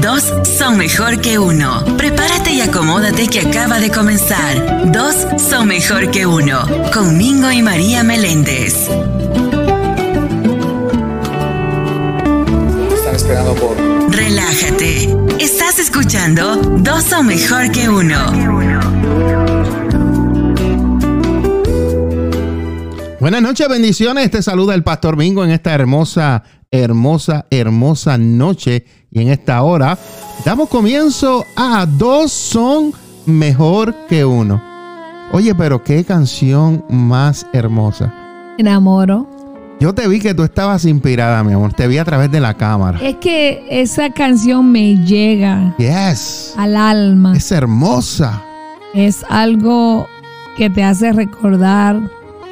Dos son mejor que uno. Prepárate y acomódate que acaba de comenzar. Dos son mejor que uno. Con Mingo y María Meléndez. Están esperando por. Relájate. Estás escuchando Dos son mejor que uno. Buenas noches, bendiciones. Te saluda el Pastor Mingo en esta hermosa, hermosa, hermosa noche. Y en esta hora damos comienzo a Dos son mejor que uno. Oye, pero qué canción más hermosa. Enamoro. Yo te vi que tú estabas inspirada, mi amor. Te vi a través de la cámara. Es que esa canción me llega Yes. al alma. Es hermosa. Es algo que te hace recordar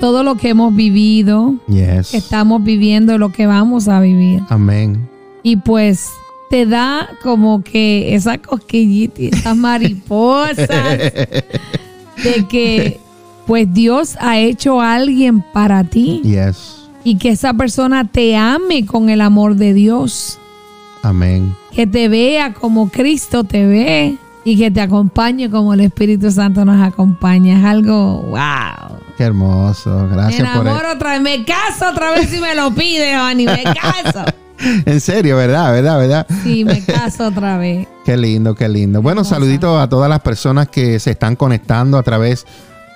todo lo que hemos vivido, Yes. que estamos viviendo y lo que vamos a vivir. Amén. Y pues te da como que esa cosquillita esas mariposas de que pues Dios ha hecho a alguien para ti Yes. y que esa persona te ame con el amor de Dios. Amén. que te vea como Cristo te ve y que te acompañe como el Espíritu Santo nos acompaña. Es algo, wow. Qué hermoso. Me Gracias por enamoro otra vez, me caso otra vez si me lo pide, Johnny, me caso. En serio, ¿verdad? ¿Verdad? ¿Verdad? Sí, me caso otra vez. Qué lindo, qué lindo. Bueno, Hermosa. saluditos a todas las personas que se están conectando a través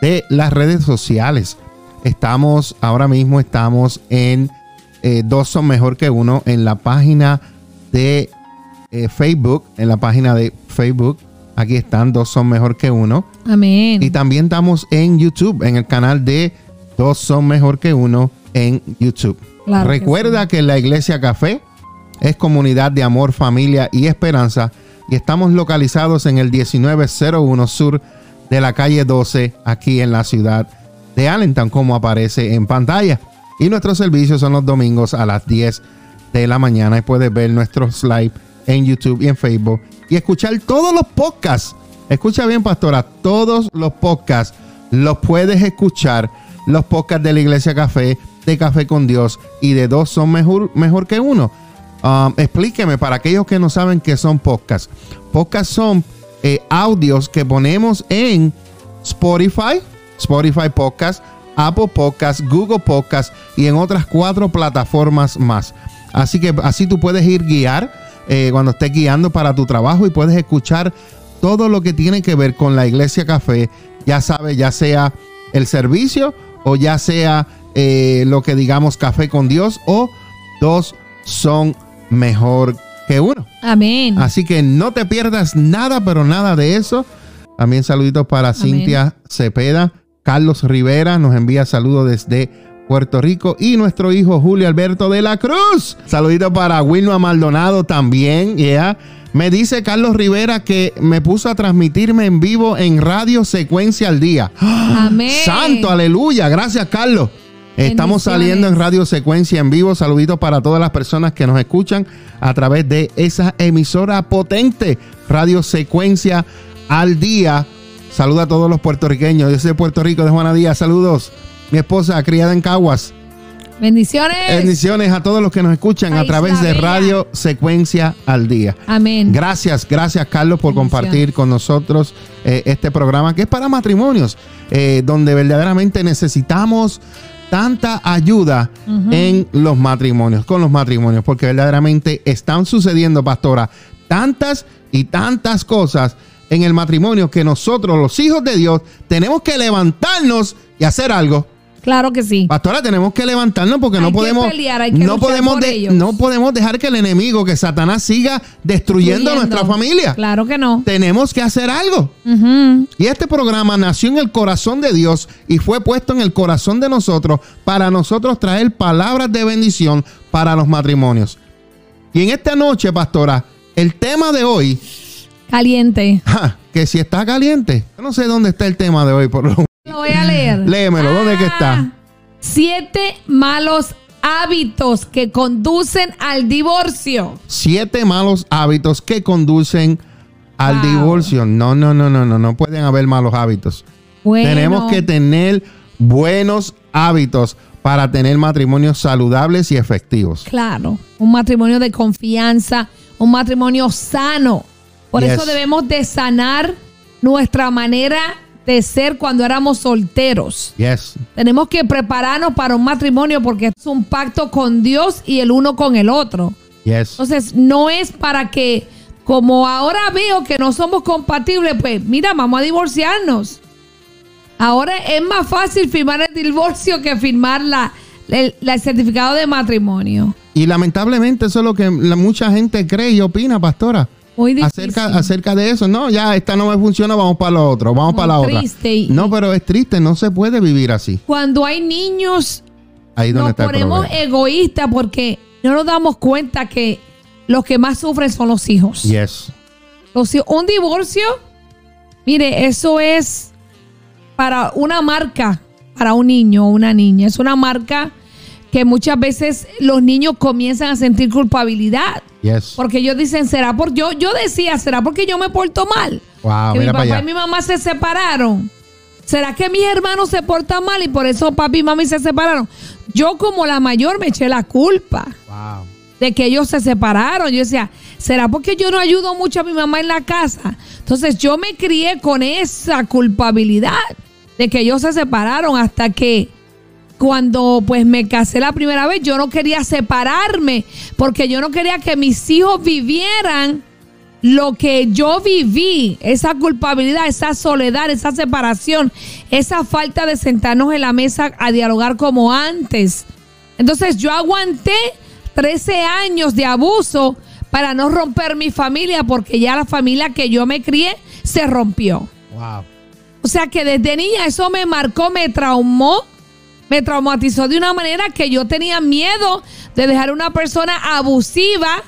de las redes sociales. Estamos, ahora mismo estamos en eh, Dos son mejor que uno en la página de eh, Facebook, en la página de Facebook. Aquí están, Dos son mejor que uno. Amén. Y también estamos en YouTube, en el canal de Dos son mejor que uno en YouTube. Claro que Recuerda que la Iglesia Café es comunidad de amor, familia y esperanza y estamos localizados en el 1901 sur de la calle 12 aquí en la ciudad de Allentown como aparece en pantalla. Y nuestros servicios son los domingos a las 10 de la mañana y puedes ver nuestros live en YouTube y en Facebook y escuchar todos los podcasts. Escucha bien, pastora, todos los podcasts los puedes escuchar. Los podcasts de la Iglesia Café, de Café con Dios y de dos son mejor, mejor que uno. Um, explíqueme para aquellos que no saben qué son podcasts. Podcasts son eh, audios que ponemos en Spotify, Spotify Podcast, Apple Podcast, Google Podcast y en otras cuatro plataformas más. Así que así tú puedes ir guiar eh, cuando estés guiando para tu trabajo y puedes escuchar todo lo que tiene que ver con la Iglesia Café, ya sabes, ya sea el servicio o ya sea eh, lo que digamos Café con Dios o dos son mejor que uno. Amén. Así que no te pierdas nada, pero nada de eso. También saluditos para Cintia Cepeda. Carlos Rivera nos envía saludos desde Puerto Rico. Y nuestro hijo Julio Alberto de la Cruz. Saluditos para Wilma Maldonado también. Yeah. Me dice Carlos Rivera que me puso a transmitirme en vivo en Radio Secuencia al Día. Amén. Santo, aleluya. Gracias, Carlos. Estamos saliendo en Radio Secuencia en vivo. Saluditos para todas las personas que nos escuchan a través de esa emisora potente, Radio Secuencia al día. Saluda a todos los puertorriqueños. Yo soy de Puerto Rico, de Juana Díaz. Saludos. Mi esposa, criada en Caguas. Bendiciones. Bendiciones a todos los que nos escuchan a través de. Radio Secuencia al día. Amén. Gracias, gracias Carlos por compartir con nosotros eh, este programa que es para matrimonios, eh, donde verdaderamente necesitamos tanta ayuda en los matrimonios, con los matrimonios, porque verdaderamente están sucediendo, pastora, tantas y tantas cosas en el matrimonio que nosotros, los hijos de Dios, tenemos que levantarnos y hacer algo. Claro que sí. Pastora, tenemos que levantarnos porque Hay no podemos, pelear, hay que no podemos, de- no podemos dejar que el enemigo, que Satanás siga destruyendo Fluyendo. nuestra familia. Claro que no. Tenemos que hacer algo. Y este programa nació en el corazón de Dios y fue puesto en el corazón de nosotros para nosotros traer palabras de bendición para los matrimonios. Y en esta noche, pastora, el tema de hoy, Caliente. ja, que si está caliente, yo no sé dónde está el tema de hoy, por lo Lo voy a leer. Léemelo, ¿dónde que está? Ah, Siete malos hábitos que conducen al divorcio. siete malos hábitos que conducen al Wow. divorcio. No, no, no, no, no, no pueden haber malos hábitos. Bueno, Tenemos que tener buenos hábitos para tener matrimonios saludables y efectivos. Claro, un matrimonio de confianza, un matrimonio sano. Por Yes. eso debemos de sanar nuestra manera de ser cuando éramos solteros. Yes. Tenemos que prepararnos para un matrimonio porque es un pacto con Dios y el uno con el otro. Yes. Entonces, no es para que, como ahora veo que no somos compatibles, pues mira, vamos a divorciarnos. Ahora es más fácil firmar el divorcio que firmar la, el, certificado de matrimonio. Y lamentablemente eso es lo que la, mucha gente cree y opina, pastora. Muy difícil. Acerca, acerca de eso. No, ya esta no me funciona, vamos para lo otro, vamos Muy para la otra. y- No, pero es triste, no se puede vivir así. Cuando hay niños, Ahí es donde nos está ponemos egoístas porque no nos damos cuenta que los que más sufren son los hijos. Yes. Los un divorcio, mire, eso es para una marca, para un niño o una niña. Es una marca que muchas veces los niños comienzan a sentir culpabilidad. Yes. Porque ellos dicen, ¿será por yo? Yo decía, ¿será porque yo me porto mal? Wow, que mi papá y mi mamá se separaron. ¿Será que mis hermanos se portan mal y por eso papi y mami se separaron? Yo como la mayor me eché la culpa Wow. de que ellos se separaron. Yo decía, ¿será porque yo no ayudo mucho a mi mamá en la casa? Entonces yo me crié con esa culpabilidad de que ellos se separaron hasta que cuando pues me casé la primera vez yo no quería separarme porque yo no quería que mis hijos vivieran lo que yo viví, esa culpabilidad, esa soledad, esa separación, esa falta de sentarnos en la mesa a dialogar como antes. Entonces yo aguanté 13 años de abuso para no romper mi familia porque ya la familia que yo me crié se rompió. Wow. O sea que desde niña eso me marcó, me traumó, me traumatizó de una manera que yo tenía miedo de dejar a una persona abusiva,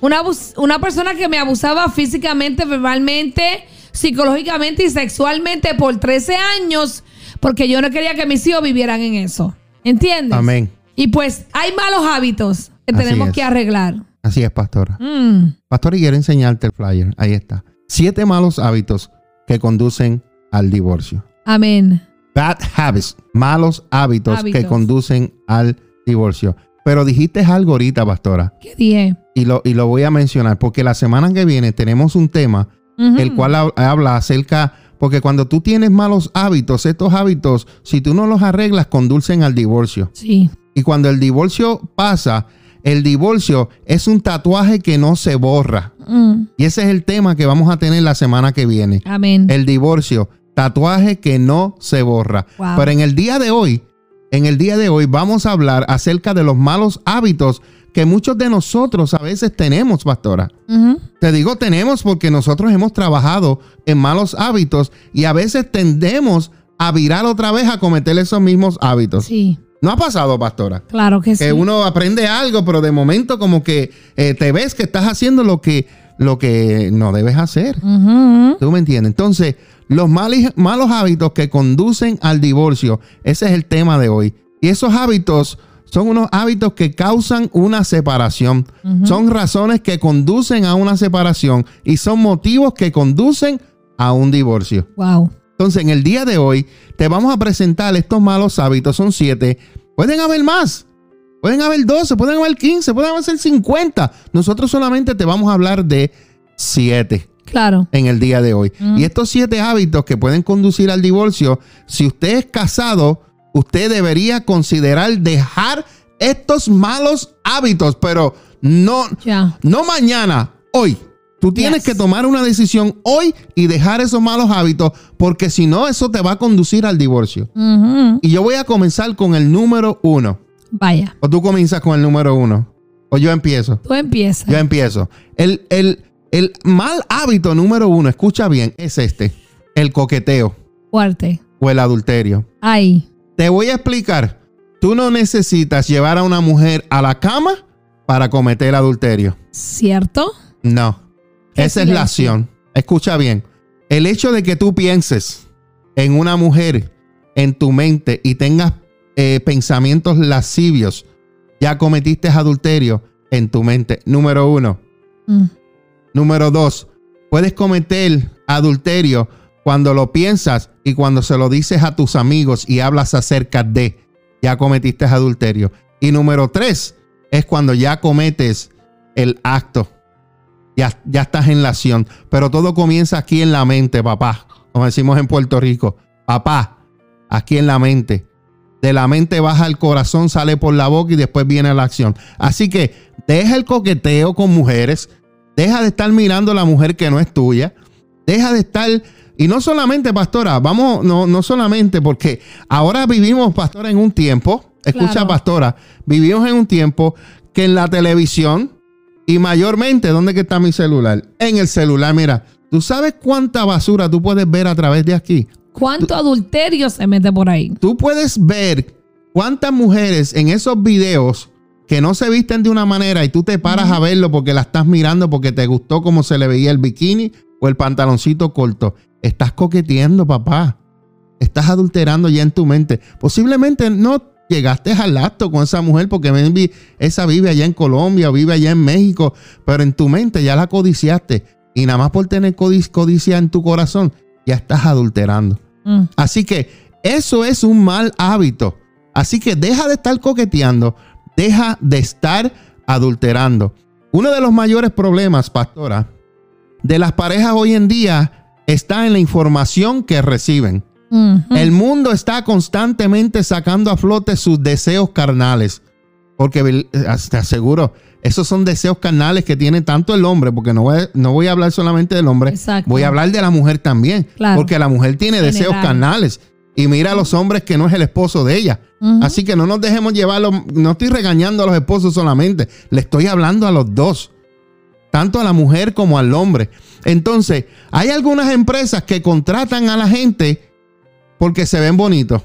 una, abus- una persona que me abusaba físicamente, verbalmente, psicológicamente y sexualmente por 13 años, porque yo no quería que mis hijos vivieran en eso. ¿Entiendes? Amén. Y pues hay malos hábitos que Así tenemos es. que arreglar. Así es, pastora. Mm, Pastor, y quiero enseñarte el flyer. Ahí está. Siete malos hábitos que conducen al divorcio. amén. Bad habits, malos hábitos, Hábitos. que conducen al divorcio. Pero dijiste algo ahorita, pastora, ¿Qué dije? y lo, y lo voy a mencionar, porque la semana que viene tenemos un tema el cual hab- habla acerca, porque cuando tú tienes malos hábitos, estos hábitos, si tú no los arreglas, conducen al divorcio. Sí. Y cuando el divorcio pasa, el divorcio es un tatuaje que no se borra. Mm, Y ese es el tema que vamos a tener la semana que viene. amén. El divorcio, tatuaje que no se borra. Wow. Pero en el día de hoy, en el día de hoy vamos a hablar acerca de los malos hábitos que muchos de nosotros a veces tenemos, pastora. Te digo tenemos porque nosotros hemos trabajado en malos hábitos y a veces tendemos a virar otra vez a cometer esos mismos hábitos. Sí, ¿No ha pasado, pastora? claro que sí. Que uno aprende algo, pero de momento como que eh, te ves que estás haciendo lo que, lo que no debes hacer. ¿Tú me entiendes? Entonces, los malos hábitos que conducen al divorcio, ese es el tema de hoy. Y esos hábitos son unos hábitos que causan una separación. Son razones que conducen a una separación y son motivos que conducen a un divorcio. Wow. Entonces, en el día de hoy, te vamos a presentar estos malos hábitos. Son siete. Pueden haber más. Pueden haber 12, pueden haber 15, pueden haber 50. Nosotros solamente te vamos a hablar de siete Claro. en el día de hoy. Y estos siete hábitos que pueden conducir al divorcio, si usted es casado, usted debería considerar dejar estos malos hábitos, pero no, Ya. no mañana, hoy. Tú tienes Yes. que tomar una decisión hoy y dejar esos malos hábitos, porque si no, eso te va a conducir al divorcio. Y yo voy a comenzar con el número uno. Vaya. O tú comienzas con el número uno. O yo empiezo. Tú empiezas. Yo empiezo. El, el- el mal hábito número uno, escucha bien, es este: el coqueteo Fuerte. o el adulterio. Ahí. Te voy a explicar. Tú no necesitas llevar a una mujer a la cama para cometer adulterio. ¿Cierto? No. Esa es la acción. Escucha bien. El hecho de que tú pienses en una mujer en tu mente y tengas eh, pensamientos lascivios, ya cometiste adulterio en tu mente. Número uno. Mm. Número dos, puedes cometer adulterio cuando lo piensas y cuando se lo dices a tus amigos y hablas acerca de, ya cometiste adulterio. Y número tres, es cuando ya cometes el acto ya, ya estás en la acción. Pero todo comienza aquí en la mente, papá. Como decimos en Puerto Rico. Papá, aquí en la mente. De la mente baja el corazón, sale por la boca y después viene la acción. Así que deja el coqueteo con mujeres. Deja de estar mirando a la mujer que no es tuya. Deja de estar y no solamente, pastora, vamos, no, no solamente porque ahora vivimos, pastora, en un tiempo, escucha, Claro. pastora, vivimos en un tiempo que en la televisión y mayormente, ¿dónde que está mi celular? En el celular, mira, ¿tú sabes cuánta basura tú puedes ver a través de aquí? ¿Cuánto adulterio se mete por ahí? Tú puedes ver cuántas mujeres en esos videos que no se visten de una manera y tú te paras a verlo porque la estás mirando porque te gustó cómo se le veía el bikini o el pantaloncito corto. Estás coqueteando, papá. Estás adulterando ya en tu mente. Posiblemente no llegaste al acto con esa mujer porque maybe esa vive allá en Colombia o vive allá en México, pero en tu mente ya la codiciaste y nada más por tener codic- codicia en tu corazón, ya estás adulterando. Mm. Así que eso es un mal hábito. Así que deja de estar coqueteando, deja de estar adulterando. Uno de los mayores problemas, pastora, de las parejas hoy en día está en la información que reciben. Ujú. El mundo está constantemente sacando a flote sus deseos carnales. Porque eh, te aseguro, esos son deseos carnales que tiene tanto el hombre, porque no voy, a- no voy a hablar solamente del hombre, Exacto. voy a hablar de la mujer también. Claro. Porque la mujer tiene deseos carnales. Y mira a los hombres que no es el esposo de ella. Así que no nos dejemos llevarlo. No estoy regañando a los esposos solamente. Le estoy hablando a los dos. Tanto a la mujer como al hombre. Entonces, hay algunas empresas que contratan a la gente porque se ven bonitos.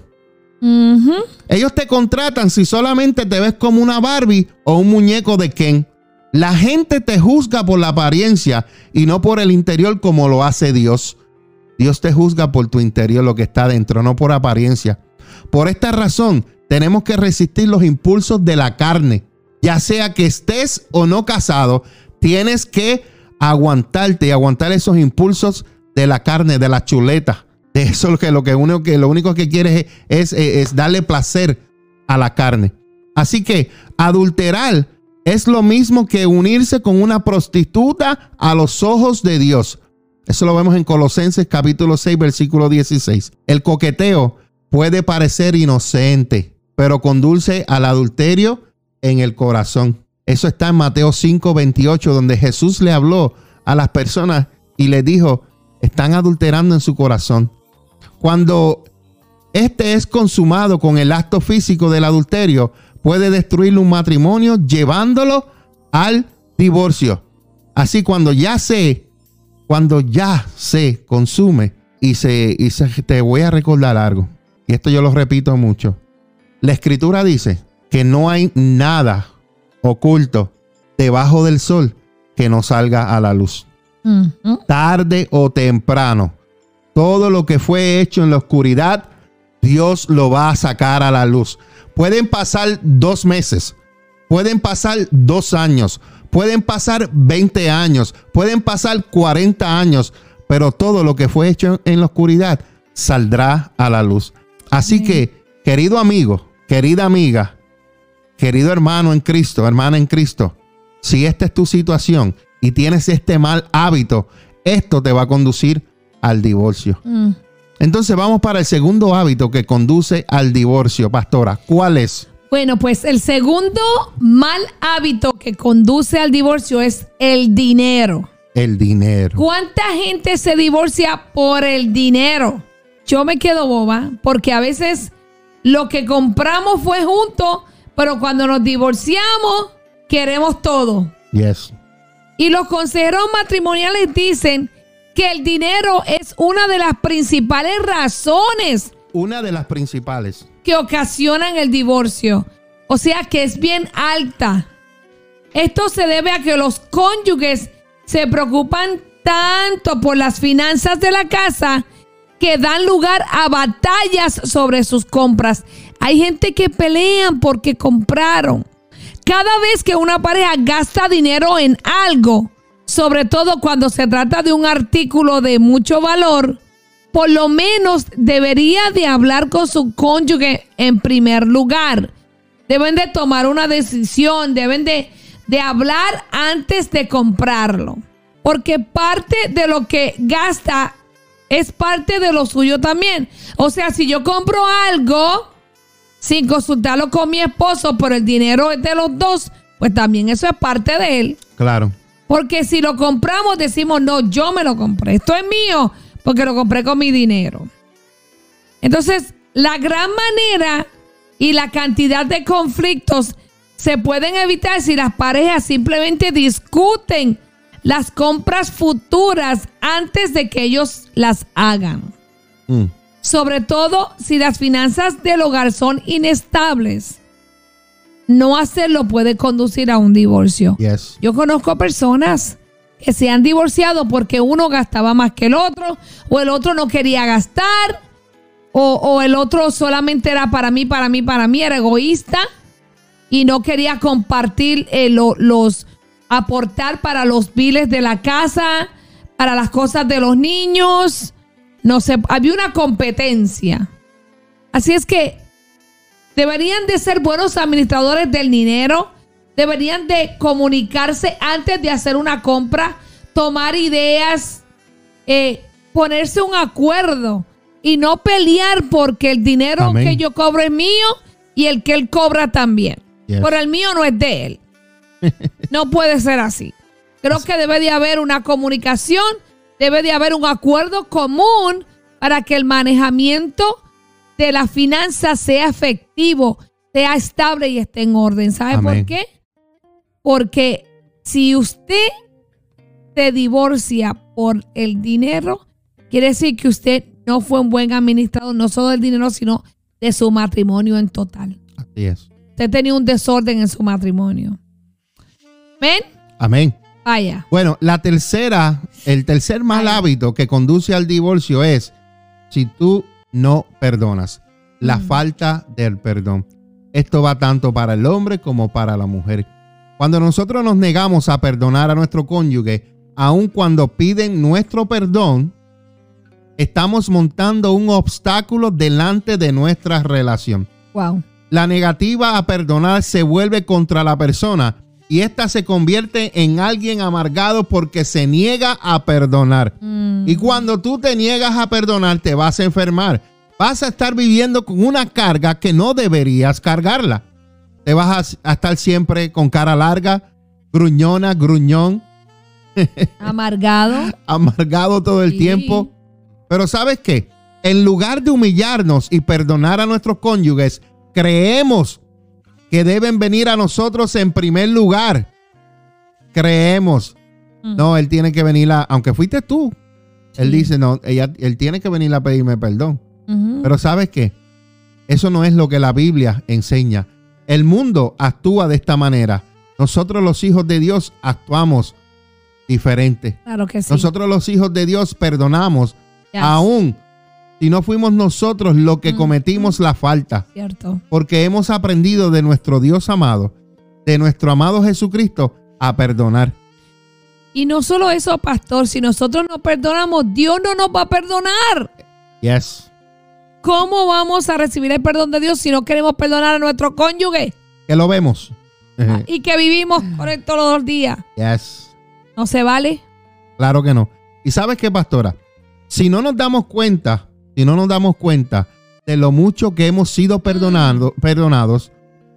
Ellos te contratan si solamente te ves como una Barbie o un muñeco de Ken. La gente te juzga por la apariencia y no por el interior como lo hace Dios. Dios te juzga por tu interior, lo que está dentro, no por apariencia. Por esta razón, tenemos que resistir los impulsos de la carne. Ya sea que estés o no casado, tienes que aguantarte y aguantar esos impulsos de la carne, de la chuleta. Eso que lo que que lo único que quieres es, es, es darle placer a la carne. Así que adulterar es lo mismo que unirse con una prostituta a los ojos de Dios. Eso lo vemos en Colosenses capítulo 6, versículo 16. El coqueteo puede parecer inocente, pero conduce al adulterio en el corazón. Eso está en Mateo 5, 28, donde Jesús le habló a las personas y les dijo, están adulterando en su corazón. Cuando este es consumado con el acto físico del adulterio, puede destruir un matrimonio llevándolo al divorcio. Así cuando ya se, cuando ya se consume y se, y se- te voy a recordar algo, y esto yo lo repito mucho. La escritura dice que no hay nada oculto debajo del sol que no salga a la luz tarde o temprano. Todo lo que fue hecho en la oscuridad, Dios lo va a sacar a la luz. Pueden pasar dos meses, pueden pasar dos años, pueden pasar 20 años, pueden pasar 40 años, pero todo lo que fue hecho en la oscuridad saldrá a la luz. Así que, querido amigo, querida amiga, querido hermano en Cristo, hermana en Cristo, si esta es tu situación y tienes este mal hábito, esto te va a conducir al divorcio. Mm. Entonces vamos para el segundo hábito que conduce al divorcio, pastora. ¿Cuál es? Bueno, pues el segundo mal hábito que conduce al divorcio es el dinero. El dinero. ¿Cuánta gente se divorcia por el dinero? Yo me quedo boba porque a veces lo que compramos fue junto, pero cuando nos divorciamos queremos todo. Yes. Y los consejeros matrimoniales dicen que el dinero es una de las principales razones Una de las principales. que ocasionan el divorcio. O sea que es bien alta. Esto se debe a que los cónyuges se preocupan tanto por las finanzas de la casa que dan lugar a batallas sobre sus compras. Hay gente que pelean porque compraron. Cada vez que una pareja gasta dinero en algo, sobre todo cuando se trata de un artículo de mucho valor, por lo menos debería de hablar con su cónyuge en primer lugar. Deben de tomar una decisión, deben de, de hablar antes de comprarlo. Porque parte de lo que gasta es parte de lo suyo también. O sea, si yo compro algo sin consultarlo con mi esposo, pero el dinero de los dos, pues también eso es parte de él. Claro. Porque si lo compramos, decimos, no, yo me lo compré. Esto es mío porque lo compré con mi dinero. Entonces, la gran manera y la cantidad de conflictos se pueden evitar si las parejas simplemente discuten las compras futuras antes de que ellos las hagan. Mm. Sobre todo si las finanzas del hogar son inestables. No hacerlo puede conducir a un divorcio. Yes. Yo conozco personas que se han divorciado porque uno gastaba más que el otro, o el otro no quería gastar, o, o el otro solamente era para mí, para mí, para mí, era egoísta y no quería compartir eh, lo- los, aportar para los biles de la casa, para las cosas de los niños. No sé, había una competencia. Así es que deberían de ser buenos administradores del dinero, deberían de comunicarse antes de hacer una compra, tomar ideas, eh, ponerse un acuerdo y no pelear porque el dinero Amén. que yo cobro es mío y el que él cobra también. Yes. Pero el mío no es de él. No puede ser así. Creo que debe de haber una comunicación, debe de haber un acuerdo común para que el manejamiento de las finanzas sea efectivo, sea estable y esté en orden. ¿Sabe Amén. por qué? Porque si usted se divorcia por el dinero, quiere decir que usted no fue un buen administrador, no solo del dinero, sino de su matrimonio en total. Así es. Usted tenía un desorden en su matrimonio. ¿Ven? Amén. Vaya. Bueno, la tercera, el tercer mal hábito que conduce al divorcio es si tú no perdonas. La Mm. falta del perdón. Esto va tanto para el hombre como para la mujer. Cuando nosotros nos negamos a perdonar a nuestro cónyuge, aun cuando piden nuestro perdón, estamos montando un obstáculo delante de nuestra relación. Wow. La negativa a perdonar se vuelve contra la persona y ésta se convierte en alguien amargado porque se niega a perdonar. Mm. Y cuando tú te niegas a perdonar, te vas a enfermar. Vas a estar viviendo con una carga que no deberías cargarla. Te vas a, a estar siempre con cara larga, gruñona, gruñón, Amargado. amargado todo el Sí. tiempo. Pero ¿sabes qué? En lugar de humillarnos y perdonar a nuestros cónyuges, creemos que deben venir a nosotros en primer lugar. Creemos. No, él tiene que venir a, aunque fuiste tú. Él dice, no, ella, él tiene que venir a pedirme perdón. Pero ¿sabes qué? Eso no es lo que la Biblia enseña. El mundo actúa de esta manera. Nosotros los hijos de Dios actuamos diferente. claro que sí. Nosotros los hijos de Dios perdonamos Yes. aún si no fuimos nosotros los que Mm. cometimos la falta, Cierto. porque hemos aprendido de nuestro Dios amado, de nuestro amado Jesucristo, a perdonar. Y no solo eso, pastor, si nosotros no perdonamos, Dios no nos va a perdonar. Yes. ¿Cómo vamos a recibir el perdón de Dios si no queremos perdonar a nuestro cónyuge Que lo vemos. y que vivimos con él todos los días? Yes. No se vale. Claro que no. ¿Y sabes qué, pastora? Si no nos damos cuenta, si no nos damos cuenta de lo mucho que hemos sido perdonado, perdonados,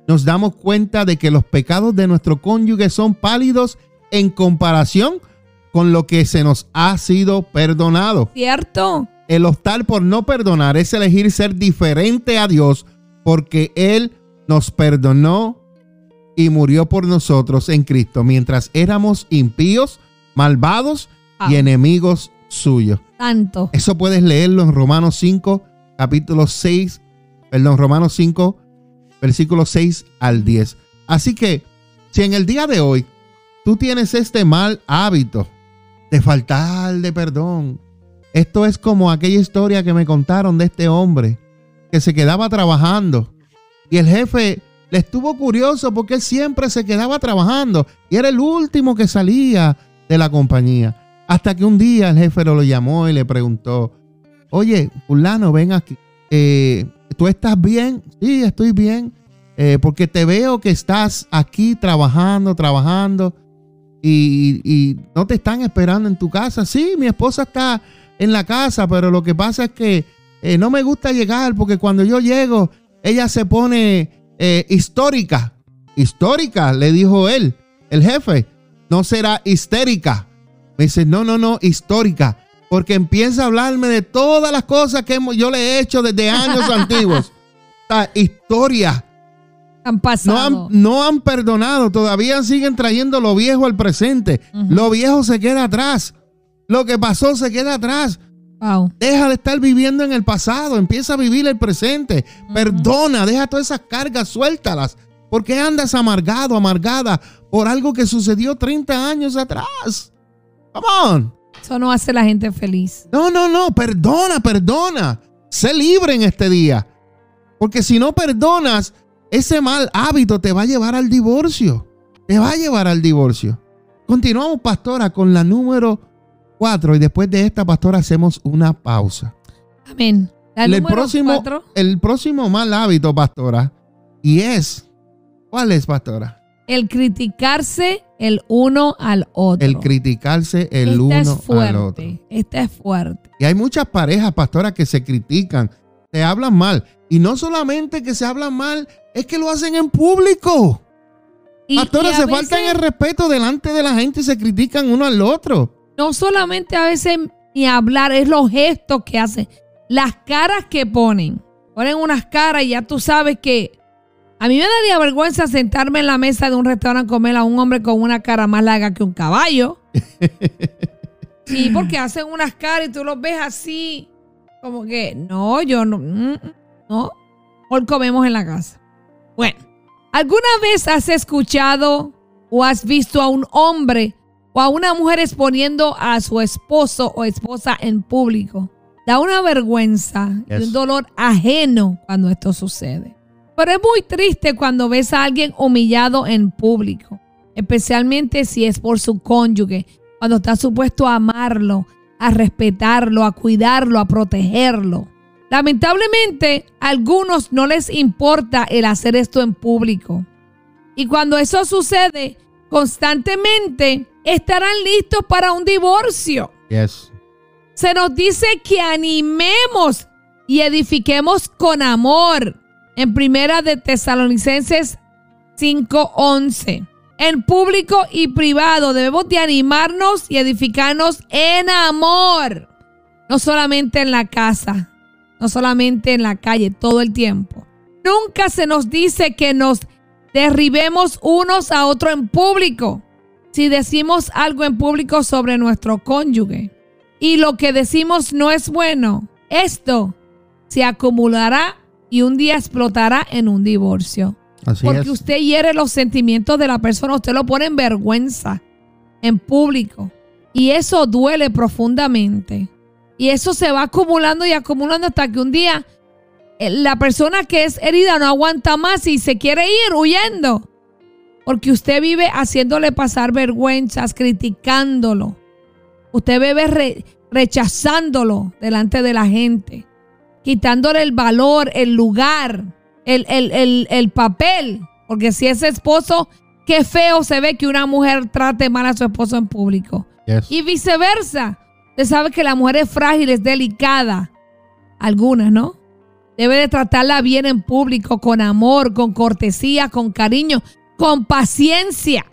nos damos cuenta de que los pecados de nuestro cónyuge son pálidos en comparación con lo que se nos ha sido perdonado. ¿Cierto? El optar por no perdonar es elegir ser diferente a Dios porque Él nos perdonó y murió por nosotros en Cristo mientras éramos impíos, malvados y Ah. enemigos suyos. Tanto. Eso puedes leerlo en Romanos 5, capítulo 6, perdón, Romanos 5, versículos 6 al 10. Así que, si en el día de hoy tú tienes este mal hábito de faltar de perdón, esto es como aquella historia que me contaron de este hombre que se quedaba trabajando y el jefe le estuvo curioso porque él siempre se quedaba trabajando y era el último que salía de la compañía. Hasta que un día el jefe lo llamó y le preguntó, oye, fulano, ven aquí, eh, ¿tú estás bien? Sí, estoy bien, eh, porque te veo que estás aquí trabajando, trabajando. y, no te están esperando en tu casa. Sí, mi esposa está en la casa, pero lo que pasa es que eh, no me gusta llegar porque cuando yo llego, ella se pone histórica. Histórica, le dijo él, el jefe. No será histérica. Me dice, no, no, no, histórica. Porque empieza a hablarme de todas las cosas que yo le he hecho desde años antiguos. La historia. Han No pasado. han, no han perdonado, todavía siguen trayendo lo viejo al presente. Lo viejo se queda atrás. Lo que pasó se queda atrás. Wow. Deja de estar viviendo en el pasado, empieza a vivir el presente. Perdona, deja todas esas cargas, suéltalas. ¿Por qué andas amargado, amargada por algo que sucedió 30 años atrás? Come on. Eso no hace a la gente feliz. No, no, no, perdona, perdona. Sé libre en este día. Porque si no perdonas, ese mal hábito te va a llevar al divorcio. Te va a llevar al divorcio. Continuamos, pastora, con la número 4 y después de esta, pastora, hacemos una pausa. Amén. La el, próximo, cuatro, el próximo mal hábito, pastora, y es, ¿cuál es, pastora? el criticarse el uno al otro. El criticarse el Esta uno es al otro. Esta es fuerte. Y hay muchas parejas, pastora, que se critican, se hablan mal. Y no solamente que se hablan mal, es que lo hacen en público. Y, pastora, y se veces, faltan el respeto delante de la gente y se critican uno al otro. No solamente a veces ni hablar, es los gestos que hacen. Las caras que ponen. Ponen unas caras y ya tú sabes que. A mí me daría vergüenza sentarme en la mesa de un restaurante a comer a un hombre con una cara más larga que un caballo. Sí, porque hacen unas caras y tú los ves así. Como que, no, yo no. mm, No. Hoy comemos en la casa. Bueno, ¿alguna vez has escuchado o has visto a un hombre o a una mujer exponiendo a su esposo o esposa en público? Da una vergüenza y un dolor ajeno cuando esto sucede. Pero es muy triste cuando ves a alguien humillado en público, especialmente si es por su cónyuge, cuando está supuesto a amarlo, a respetarlo, a cuidarlo, a protegerlo. Lamentablemente, a algunos no les importa el hacer esto en público. Y cuando eso sucede constantemente, estarán listos para un divorcio. Yes. Se nos dice que animemos y edifiquemos con amor. En primera de Tesalonicenses 5:11. En público y privado debemos de animarnos y edificarnos en amor. No solamente en la casa, no solamente en la calle, todo el tiempo. Nunca se nos dice que nos derribemos unos a otros en público. Si decimos algo en público sobre nuestro cónyuge y lo que decimos no es bueno, esto se acumulará y un día explotará en un divorcio. Así Porque es. usted hiere los sentimientos de la persona, usted lo pone en vergüenza en público. Y eso duele profundamente. Y eso se va acumulando y acumulando hasta que un día eh, la persona que es herida no aguanta más y se quiere ir huyendo. Porque usted vive haciéndole pasar vergüenzas, criticándolo. Usted vive re- rechazándolo delante de la gente, quitándole el valor, el lugar, el, el- el- el papel. Porque si es esposo, qué feo se ve que una mujer trate mal a su esposo en público. Yes. Y viceversa. Usted sabe que la mujer es frágil, es delicada. Algunas, ¿no? Debe de tratarla bien en público, con amor, con cortesía, con cariño, con paciencia.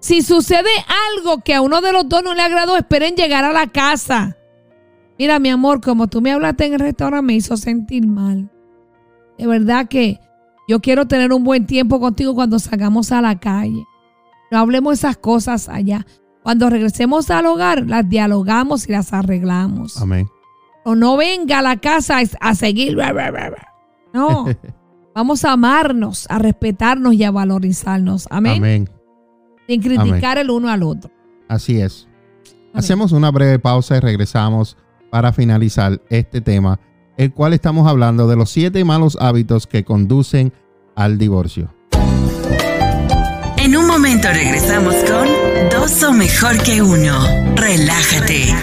Si sucede algo que a uno de los dos no le agradó, esperen llegar a la casa. Mira, mi amor, como tú me hablaste en el restaurante, me hizo sentir mal. De verdad que yo quiero tener un buen tiempo contigo cuando salgamos a la calle. No hablemos esas cosas allá. Cuando regresemos al hogar, las dialogamos y las arreglamos. Amén. O no venga a la casa a- seguir. No. Vamos a amarnos, a respetarnos y a valorizarnos. Amén. Amén. Sin criticar el uno al otro. Así es. Amén. Hacemos una breve pausa y regresamos para finalizar este tema, el cual estamos hablando de los siete malos hábitos que conducen al divorcio. En un momento regresamos con Dos o mejor que uno. Relájate.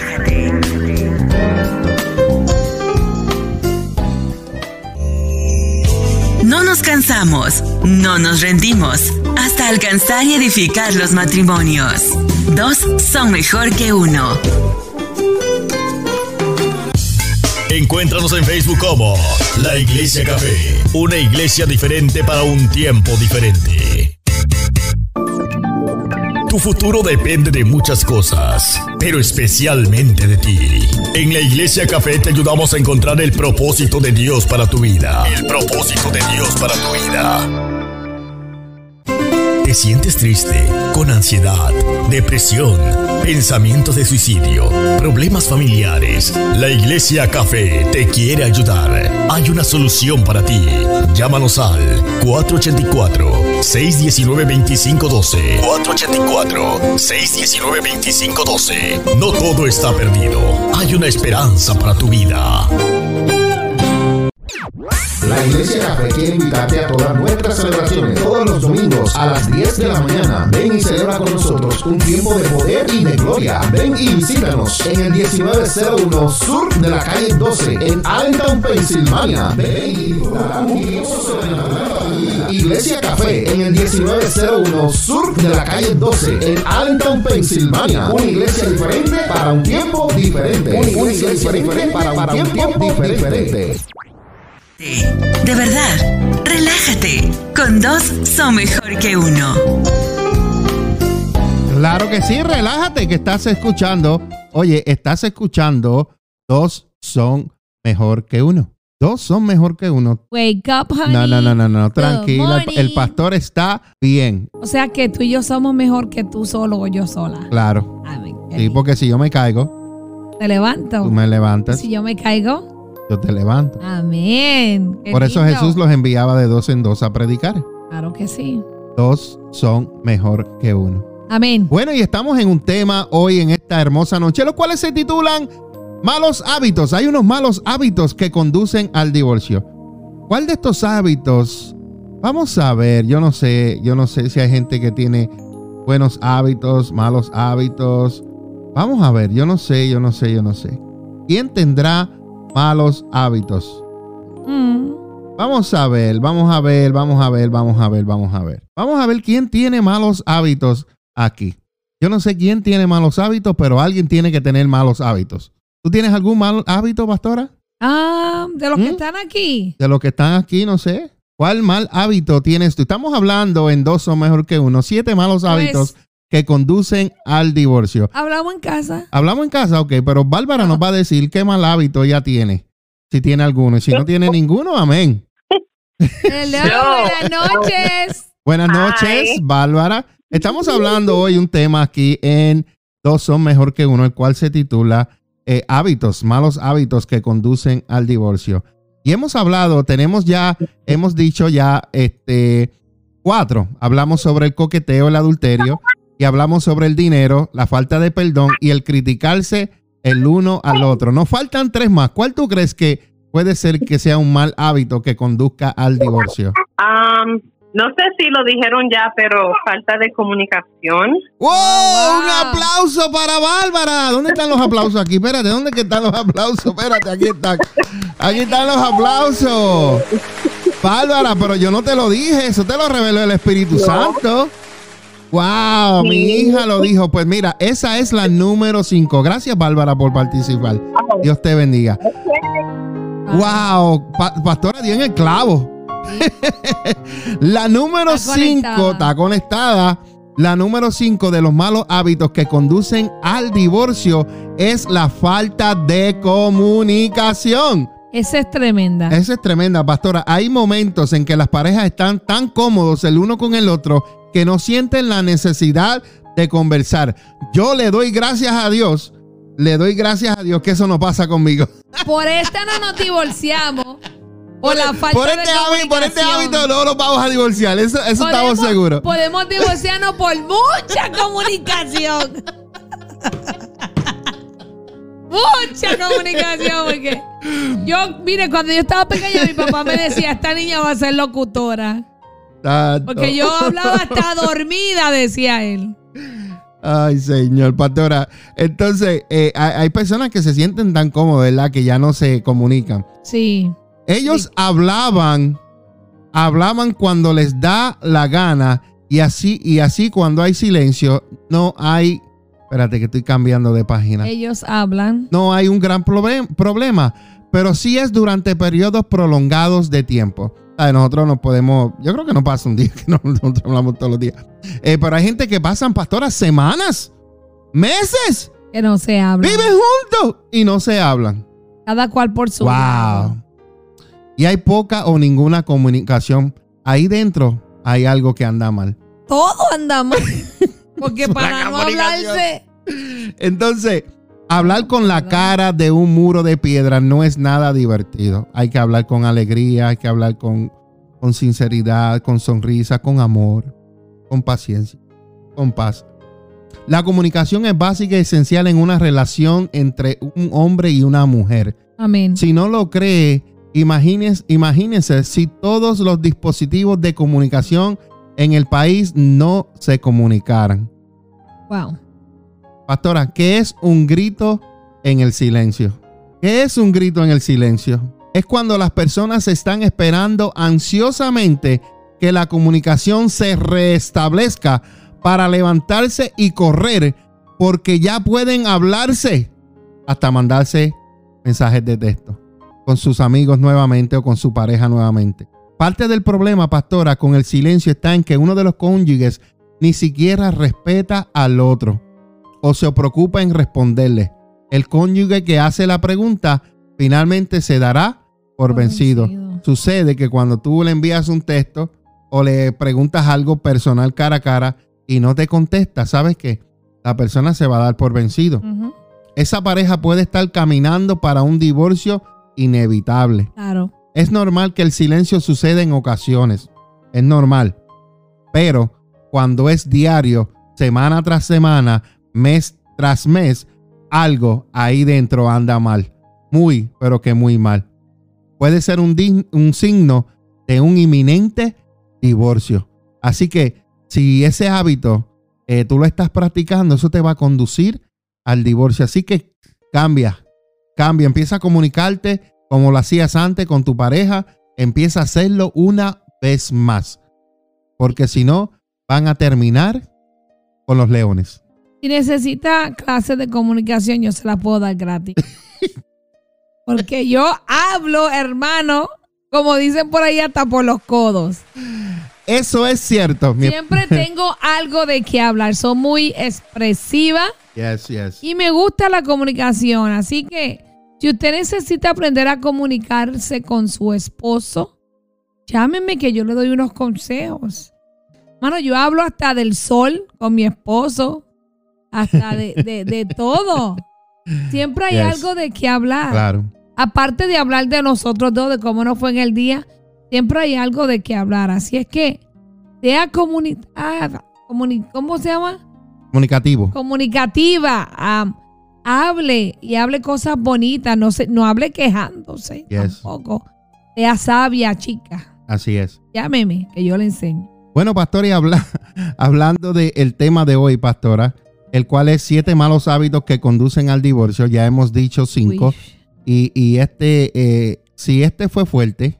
No nos cansamos, no nos rendimos hasta alcanzar y edificar los matrimonios. Dos son mejor que uno. Encuéntranos en Facebook como La Iglesia Café, una iglesia diferente para un tiempo diferente. Tu futuro depende de muchas cosas, pero especialmente de ti. En la Iglesia Café te ayudamos a encontrar el propósito de Dios para tu vida. El propósito de Dios para tu vida. ¿Te sientes triste, con ansiedad, depresión, pensamientos de suicidio, problemas familiares? La Iglesia Café te quiere ayudar. Hay una solución para ti. Llámanos al 484-619-2512. 484-619-2512. No todo está perdido. Hay una esperanza para tu vida. La Iglesia Café quiere invitarte a todas nuestras celebraciones todos los domingos a las 10 de la mañana. Ven y celebra con nosotros un tiempo de poder y de gloria. Ven y visítanos en el 1901 sur de la calle 12 en Allentown, Pensilvania. Ven y. Iglesia Café en el 1901 sur de la calle 12 en Allentown, Pensilvania. Una iglesia diferente para un tiempo diferente. Una iglesia diferente para un tiempo diferente. De verdad, relájate. Con dos son mejor que uno. Claro que sí, relájate que estás escuchando. Oye, estás escuchando. Dos son mejor que uno. Dos son mejor que uno. Wake up, honey. No, no, no, no, no, tranquila. El, pastor está bien. O sea que tú y yo somos mejor que tú solo o yo sola. Claro. Amén. Sí, porque si yo me caigo, Te levanto. tú me levantas, Si yo me caigo, yo te levanto. amén. Qué Por eso lindo. Jesús los enviaba de dos en dos a predicar. Claro que sí. Dos son mejor que uno. Amén. Bueno, y estamos en un tema hoy en esta hermosa noche, los cuales se titulan Malos hábitos. Hay unos malos hábitos que conducen al divorcio. ¿Cuál de estos hábitos? Vamos a ver, yo no sé, yo no sé si hay gente que tiene buenos hábitos, malos hábitos. Vamos a ver, yo no sé, yo no sé, yo no sé. ¿Quién tendrá malos hábitos? Mm. Vamos a ver, vamos a ver, vamos a ver, vamos a ver, vamos a ver. Vamos a ver quién tiene malos hábitos aquí. Yo no sé quién tiene malos hábitos, pero alguien tiene que tener malos hábitos. ¿Tú tienes algún mal hábito, pastora? Ah, de los que ¿Mm? están aquí. De los que están aquí, no sé. ¿Cuál mal hábito tienes tú? Estamos hablando en dos son mejor que uno. Siete malos Pues- hábitos que conducen al divorcio. Hablamos en casa. Hablamos en casa, ok, pero Bárbara nos va a decir qué mal hábito ella tiene. Si tiene alguno. Y si no tiene ninguno, amén. Hello, buenas noches. Buenas noches, Bárbara. Estamos hablando hoy un tema aquí en Dos son mejor que uno, el cual se titula eh, Hábitos, malos hábitos que conducen al divorcio. Y hemos hablado, tenemos ya, hemos dicho ya, este, cuatro. Hablamos sobre el coqueteo, el adulterio, y hablamos sobre el dinero, la falta de perdón y el criticarse el uno al otro. Nos faltan tres más. ¿Cuál tú crees que puede ser que sea un mal hábito que conduzca al divorcio? Am, no sé si lo dijeron ya, pero falta de comunicación. ¡Wow! wow. Un aplauso para Bárbara. ¿Dónde están los aplausos aquí? Espérate, ¿dónde que están los aplausos? Espérate, aquí están. Aquí están los aplausos. Bárbara, pero yo no te lo dije, eso te lo reveló el Espíritu Santo. ¡Wow! Mi hija lo dijo. Pues mira, esa es la número 5. Gracias, Bárbara, por participar. Dios te bendiga. ¡Wow! Pa- pastora dio en el clavo. la número Está 5 conectada. está conectada. La número 5 de los malos hábitos que conducen al divorcio es la falta de comunicación. Esa es tremenda. Esa es tremenda, pastora. Hay momentos en que las parejas están tan cómodos el uno con el otro que no sienten la necesidad de conversar. Yo le doy gracias a Dios, le doy gracias a Dios que eso no pasa conmigo. Por esta no nos divorciamos. Por la falta por, de este hábito, por este hábito no nos vamos a divorciar, eso, eso estamos seguros. Podemos divorciarnos por mucha comunicación. mucha comunicación, porque yo, mire, cuando yo estaba pequeña, mi papá me decía, esta niña va a ser locutora. Tanto. Porque yo hablaba hasta dormida, decía él. Ay, señor, pastora. Entonces, eh, hay, personas que se sienten tan cómodos, ¿verdad? Que ya no se comunican. Sí. Ellos hablaban, hablaban cuando les da la gana Y así, y así cuando hay silencio, no hay. Espérate, que estoy cambiando de página. Ellos hablan. No hay un gran problem- problema, pero sí es durante periodos prolongados de tiempo. Ay, Nosotros no podemos, yo creo que no pasa un día que no- nosotros hablamos todos los días. Eh, pero hay gente que pasan, pastoras, semanas, meses, Que no se hablan. viven juntos y no se hablan. Cada cual por su lado. Wow. Y hay poca o ninguna comunicación. Ahí dentro hay algo que anda mal. Todo anda mal. Porque para no hablarse. Entonces, hablar con la cara de un muro de piedra no es nada divertido. Hay que hablar con alegría, hay que hablar con, con sinceridad, con sonrisa, con amor, con paciencia, con paz. La comunicación es básica y esencial en una relación entre un hombre y una mujer. Amén. Si no lo cree, imagínese, imagínese si todos los dispositivos de comunicación en el país no se comunicaran. Wow. Pastora, ¿qué es un grito en el silencio? ¿Qué es un grito en el silencio? Es cuando las personas están esperando ansiosamente que la comunicación se restablezca para levantarse y correr porque ya pueden hablarse hasta mandarse mensajes de texto con sus amigos nuevamente o con su pareja nuevamente. Parte del problema, pastora, con el silencio está en que uno de los cónyuges ni siquiera respeta al otro o se preocupa en responderle. El cónyuge que hace la pregunta finalmente se dará por, Por vencido. vencido. Sucede que cuando tú le envías un texto o le preguntas algo personal cara a cara y no te contesta, ¿sabes qué? La persona se va a dar por vencido. Esa pareja puede estar caminando para un divorcio inevitable. Claro. Es normal que el silencio suceda en ocasiones. Es normal. Pero cuando es diario, semana tras semana, mes tras mes, algo ahí dentro anda mal. Muy, pero que muy mal. Puede ser un, un signo de un inminente divorcio. Así que si ese hábito eh, tú lo estás practicando, eso te va a conducir al divorcio. Así que cambia, cambia, empieza a comunicarte como lo hacías antes con tu pareja, empieza a hacerlo una vez más. Porque si no, van a terminar con los leones. Si necesita clases de comunicación, yo se la puedo dar gratis. Porque yo hablo, hermano, como dicen por ahí, hasta por los codos. Eso es cierto. Siempre tengo algo de qué hablar. Soy muy expresiva Yes, yes. y me gusta la comunicación. Así que si usted necesita aprender a comunicarse con su esposo, llámeme que yo le doy unos consejos. Mano, yo hablo hasta del sol con mi esposo, hasta de, de- de todo. Siempre hay Yes. algo de qué hablar. Claro. Aparte de hablar de nosotros dos, de cómo nos fue en el día, siempre hay algo de qué hablar. Así es que sea comunicativa. ¿Cómo se llama? Comunicativo. comunicativa, hable y hable cosas bonitas, no se, no hable quejándose Yes. tampoco. Sea sabia, chica. Así es. Llámeme, que yo le enseño. Bueno, pastor, y habla- hablando del tema de hoy, pastora, el cual es siete malos hábitos que conducen al divorcio. Ya hemos dicho cinco. Y, y este, eh, si este fue fuerte,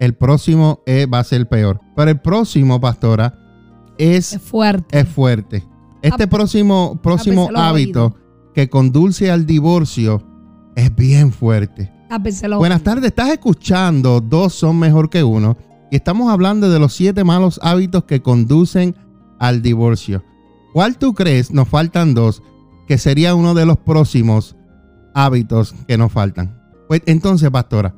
el próximo eh, va a ser peor. Pero el próximo, pastora, es, es fuerte. es fuerte. Este Ap- próximo, próximo Tápese los hábito que conduce al divorcio es bien fuerte. Los Buenas tardes, estás escuchando Dos son mejor que uno y estamos hablando de los siete malos hábitos que conducen al divorcio. ¿Cuál tú crees? Nos faltan dos, que sería uno de los próximos hábitos que nos faltan. Pues entonces, pastora,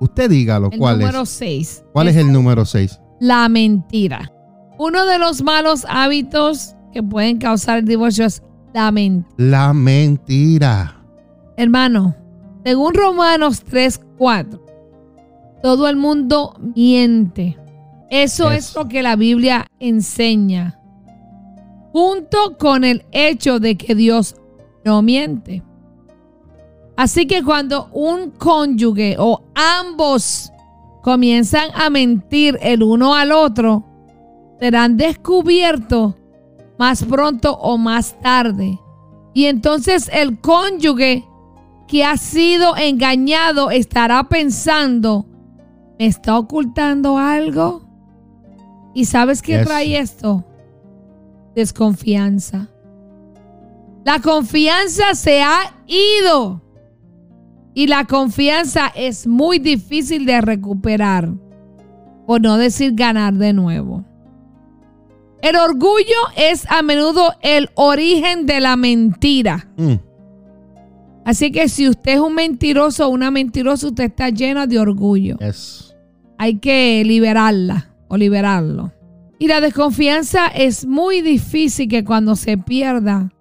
usted dígalo, El ¿cuál número es? 6. ¿Cuál es el número seis? La mentira. Uno de los malos hábitos que pueden causar el divorcio es la mentira. La mentira. Hermano, según Romanos 3:4, todo el mundo miente. Eso es lo que la Biblia enseña. Junto con el hecho de que Dios no miente. Así que cuando un cónyuge o ambos comienzan a mentir el uno al otro, serán descubiertos más pronto o más tarde. Y entonces el cónyuge que ha sido engañado estará pensando, ¿me está ocultando algo? ¿Y sabes qué trae esto? Desconfianza. La confianza se ha ido y la confianza es muy difícil de recuperar, por no decir ganar de nuevo. El orgullo es a menudo el origen de la mentira. Mm, Así que si usted es un mentiroso o una mentirosa, usted está llena de orgullo. es. Hay que liberarla o liberarlo. Y la desconfianza es muy difícil que cuando se pierda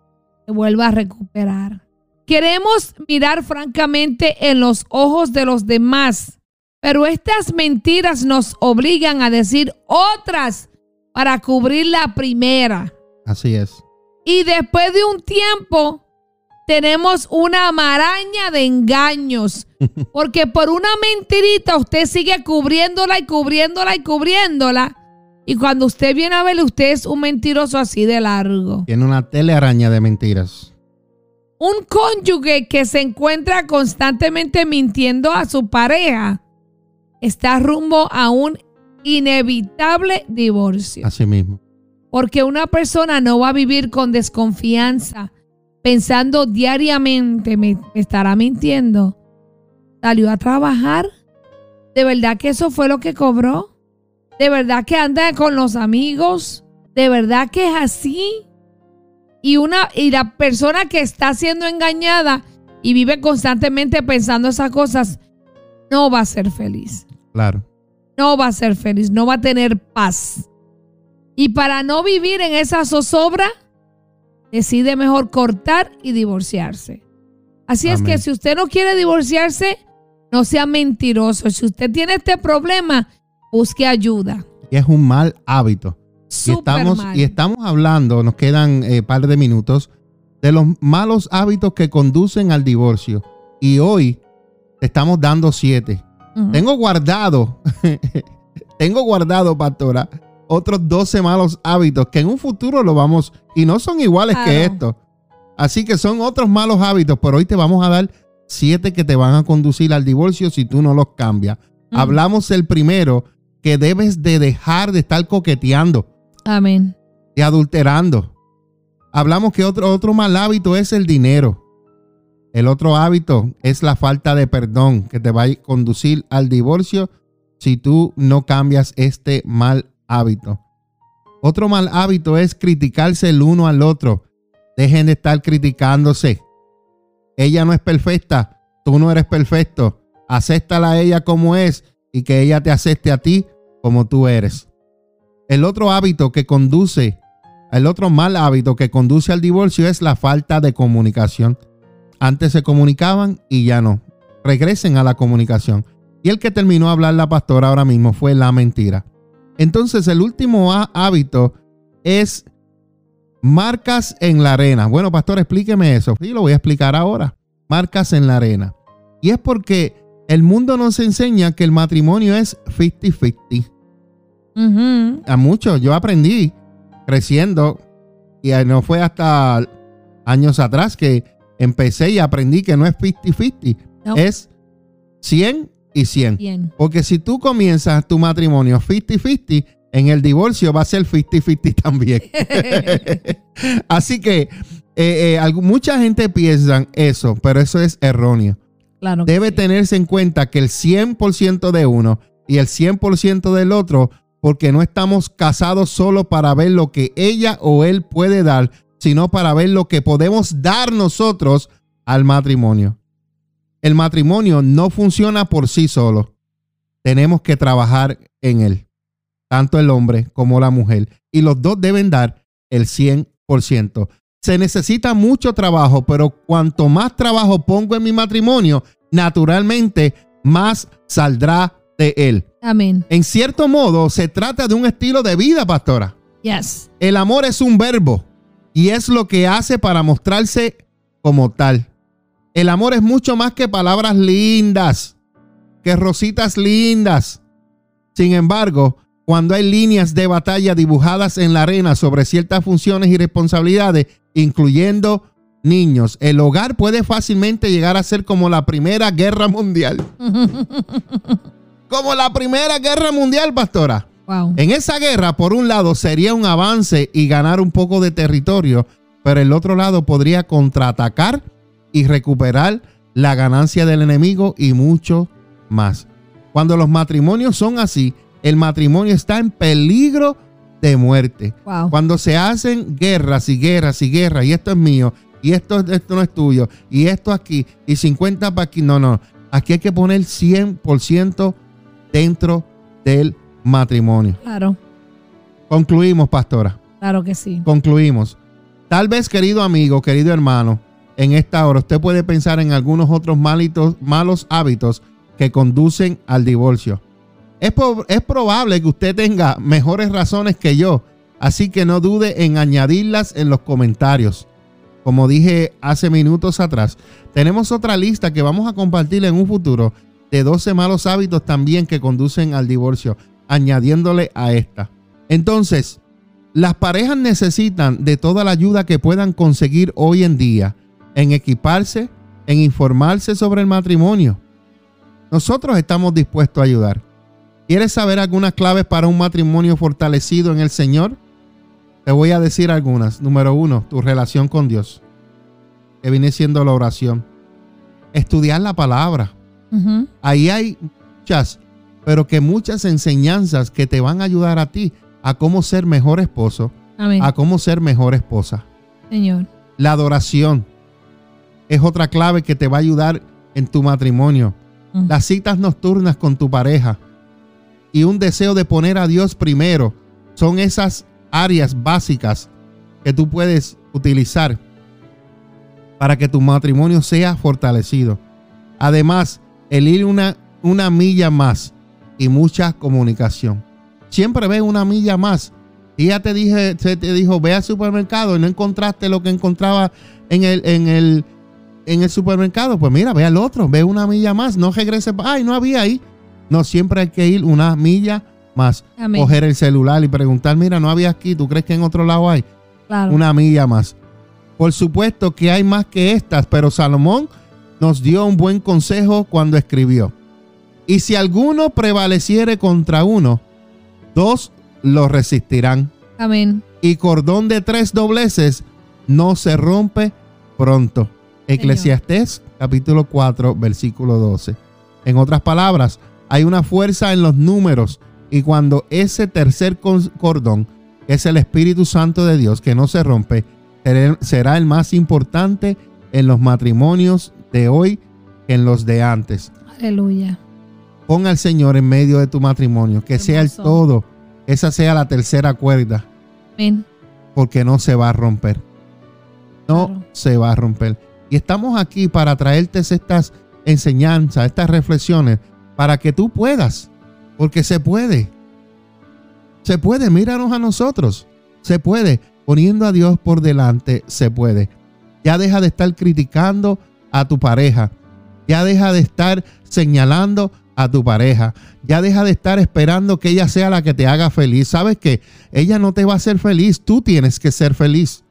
se vuelva a recuperar. Queremos mirar francamente en los ojos de los demás, pero estas mentiras nos obligan a decir otras para cubrir la primera. Así es. Y después de un tiempo tenemos una maraña de engaños. Porque por una mentirita usted sigue cubriéndola y cubriéndola y cubriéndola. Y cuando usted viene a ver, usted es un mentiroso así de largo. Tiene una telearaña de mentiras. Un cónyuge que se encuentra constantemente mintiendo a su pareja está rumbo a un inevitable divorcio. Así mismo. Porque una persona no va a vivir con desconfianza, pensando diariamente, me, me estará mintiendo. Salió a trabajar. ¿De verdad que eso fue lo que cobró? ¿De verdad que anda con los amigos? ¿De verdad que es así? Y, una, y la persona que está siendo engañada y vive constantemente pensando esas cosas, no va a ser feliz Claro. no va a ser feliz, no va a tener paz. Y para no vivir en esa zozobra, decide mejor cortar y divorciarse. Así es que si usted no quiere divorciarse, no sea mentiroso. Si usted tiene este problema, busque ayuda. Y es un mal hábito. Y estamos, mal. y estamos hablando, nos quedan un par de minutos, de los malos hábitos que conducen al divorcio. Y hoy te estamos dando siete. Tengo guardado, tengo guardado, pastora, otros 12 malos hábitos que en un futuro lo vamos, y no son iguales que estos. Así que son otros malos hábitos, pero hoy te vamos a dar siete que te van a conducir al divorcio si tú no los cambias. Hablamos el primero, que debes de dejar de estar coqueteando, Amén. de adulterando. Hablamos que otro, otro mal hábito es el dinero. El otro hábito es la falta de perdón que te va a conducir al divorcio si tú no cambias este mal hábito. Otro mal hábito es criticarse el uno al otro. Dejen de estar criticándose. Ella no es perfecta, tú no eres perfecto. Acéptala a ella como es y que ella te acepte a ti como tú eres. El otro hábito que conduce, el otro mal hábito que conduce al divorcio es la falta de comunicación. Antes se comunicaban y ya no. Regresen a la comunicación. Y el que terminó a hablar la pastora ahora mismo fue la mentira. Entonces el último há- hábito es marcas en la arena. Bueno, pastor, explíqueme eso. Sí, lo voy a explicar ahora. Marcas en la arena. Y es porque el mundo nos enseña que el matrimonio es 50-50 A muchos. Yo aprendí creciendo y no fue hasta años atrás que empecé y aprendí que no es 50-50, No. es 100 y 100. Bien. Porque si tú comienzas tu matrimonio 50-50, en el divorcio va a ser 50-50 también. Así que eh, eh, mucha gente piensa eso, pero eso es erróneo Claro. debe sí. tenerse en cuenta que el 100% de uno y el 100% del otro, porque no estamos casados solo para ver lo que ella o él puede dar, sino para ver lo que podemos dar nosotros al matrimonio. El matrimonio no funciona por sí solo. Tenemos que trabajar en él, tanto el hombre como la mujer, y los dos deben dar el 100%. Se necesita mucho trabajo, pero cuanto más trabajo pongo en mi matrimonio, naturalmente más saldrá de él. Amén. En cierto modo, se trata de un estilo de vida, pastora. Yes. El amor es un verbo y es lo que hace para mostrarse como tal. El amor es mucho más que palabras lindas, que rositas lindas. Sin embargo, cuando hay líneas de batalla dibujadas en la arena sobre ciertas funciones y responsabilidades, incluyendo niños, el hogar puede fácilmente llegar a ser como la Primera Guerra Mundial. Como la Primera Guerra Mundial, pastora. Wow. En esa guerra, por un lado, sería un avance y ganar un poco de territorio, pero el otro lado podría contraatacar y recuperar la ganancia del enemigo y mucho más. Cuando los matrimonios son así, el matrimonio está en peligro de muerte. Wow. Cuando se hacen guerras y guerras y guerras, y esto es mío, y esto, esto no es tuyo, y esto aquí, y 50 para aquí, no, no. Aquí hay que poner 100% dentro del matrimonio. Claro, Concluimos, pastora. claro que sí. Concluimos. Tal vez, querido amigo, querido hermano, en esta hora usted puede pensar en algunos otros malitos, malos hábitos que conducen al divorcio. Es, po- es probable que usted tenga mejores razones que yo, así que no dude en añadirlas en los comentarios. Como dije hace minutos atrás, tenemos otra lista que vamos a compartir en un futuro de 12 malos hábitos también que conducen al divorcio, añadiéndole a esta. Entonces, las parejas necesitan de toda la ayuda que puedan conseguir hoy en día en equiparse, en informarse sobre el matrimonio. Nosotros estamos dispuestos a ayudar. ¿Quieres saber algunas claves para un matrimonio fortalecido en el Señor? Te voy a decir algunas. Número uno, tu relación con Dios, que viene siendo la oración. Estudiar la palabra. Ahí hay muchas, pero que muchas enseñanzas que te van a ayudar a ti a cómo ser mejor esposo, Amén. a cómo ser mejor esposa. Señor. La adoración es otra clave que te va a ayudar en tu matrimonio. Las citas nocturnas con tu pareja y un deseo de poner a Dios primero son esas áreas básicas que tú puedes utilizar para que tu matrimonio sea fortalecido. Además, el ir una, una milla más y mucha comunicación. Siempre ve una milla más. Y ya te dije, se te dijo, ve al supermercado y no encontraste lo que encontraba en el, en el, en el supermercado. Pues mira, ve al otro, ve una milla más. No regrese. Ay, no había ahí. No, siempre hay que ir una milla más. Amén. Coger el celular y preguntar, mira, no había aquí. ¿Tú crees que en otro lado hay? Claro. una milla más. Por supuesto que hay más que estas, pero Salomón nos dio un buen consejo cuando escribió. Y si alguno prevaleciere contra uno, dos lo resistirán. Amén. Y cordón de tres dobleces no se rompe pronto. Eclesiastés capítulo 4, versículo 12. En otras palabras, hay una fuerza en los números y cuando ese tercer cordón, que es el Espíritu Santo de Dios, que no se rompe, será el más importante en los matrimonios de hoy que en los de antes. Aleluya. Pon al Señor en medio de tu matrimonio, que sea el todo, esa sea la tercera cuerda Amén. porque no se va a romper. No Claro. se va a romper. Y estamos aquí para traerte estas enseñanzas, estas reflexiones, para que tú puedas, porque se puede. Se puede, míranos a nosotros. Se puede, poniendo a Dios por delante, se puede. Ya deja de estar criticando a tu pareja. Ya deja de estar señalando a tu pareja. Ya deja de estar esperando que ella sea la que te haga feliz. ¿Sabes qué? Ella no te va a hacer feliz. Tú tienes que ser feliz.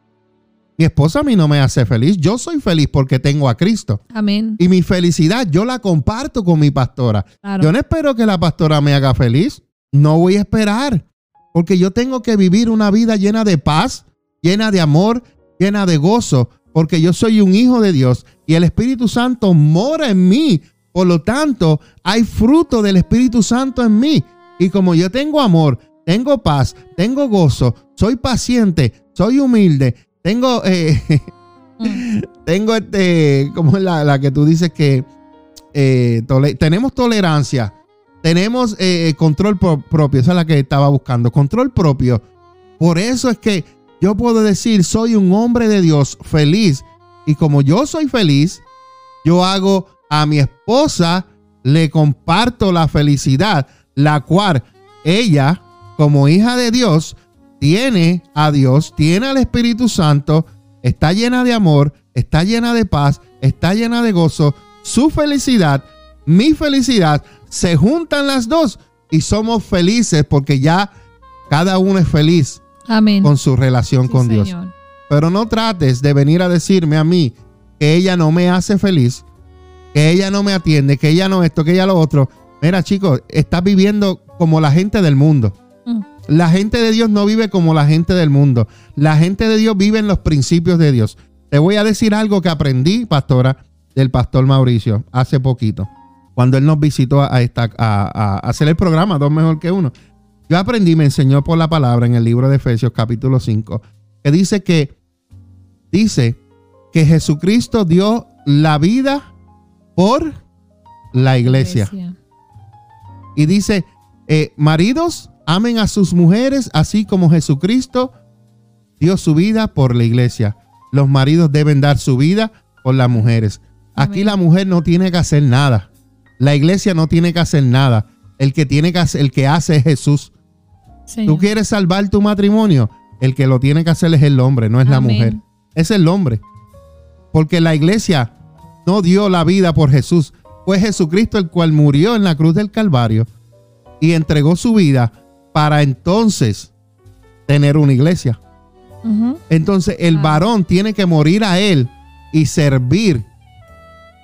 Mi esposa a mí no me hace feliz. Yo soy feliz porque tengo a Cristo. Amén. Y mi felicidad yo la comparto con mi pastora. Claro. Yo no espero que la pastora me haga feliz. No voy a esperar. Porque yo tengo que vivir una vida llena de paz, llena de amor, llena de gozo. Porque yo soy un hijo de Dios y el Espíritu Santo mora en mí. Por lo tanto, hay fruto del Espíritu Santo en mí. Y como yo tengo amor, tengo paz, tengo gozo, soy paciente, soy humilde, tengo, eh, tengo este, como es la, la que tú dices que eh, tole- tenemos tolerancia, tenemos eh, control pro- propio, esa es la que estaba buscando, control propio. Por eso es que yo puedo decir, soy un hombre de Dios feliz. Y como yo soy feliz, yo hago a mi esposa, le comparto la felicidad, la cual ella, como hija de Dios, tiene a Dios, tiene al Espíritu Santo, está llena de amor, está llena de paz, está llena de gozo. Su felicidad, mi felicidad, se juntan las dos y somos felices porque ya cada uno es feliz Amén. con su relación Sí, con Dios. Señor. Pero no trates de venir a decirme a mí que ella no me hace feliz, que ella no me atiende, que ella no esto, que ella lo otro. Mira, chicos, estás viviendo como la gente del mundo. La gente de Dios no vive como la gente del mundo. La gente de Dios vive en los principios de Dios. Te voy a decir algo que aprendí, pastora, del pastor Mauricio hace poquito, cuando él nos visitó a, esta, a, hacer el programa Dos Mejor que Uno. Yo aprendí, me enseñó por la palabra en el libro de Efesios capítulo 5, que dice que, dice que Jesucristo dio la vida por la iglesia. Y dice, eh, maridos, amen a sus mujeres así como Jesucristo dio su vida por la iglesia. Los maridos deben dar su vida por las mujeres. Aquí la mujer no tiene que hacer nada. La iglesia no tiene que hacer nada. El que tiene que hacer, el que hace es Jesús. Tú quieres salvar tu matrimonio, el que lo tiene que hacer es el hombre, no es la mujer. Es el hombre. Porque la iglesia no dio la vida por Jesús. Fue Jesucristo el cual murió en la cruz del Calvario y entregó su vida para entonces tener una iglesia. Entonces el varón tiene que morir a él y servir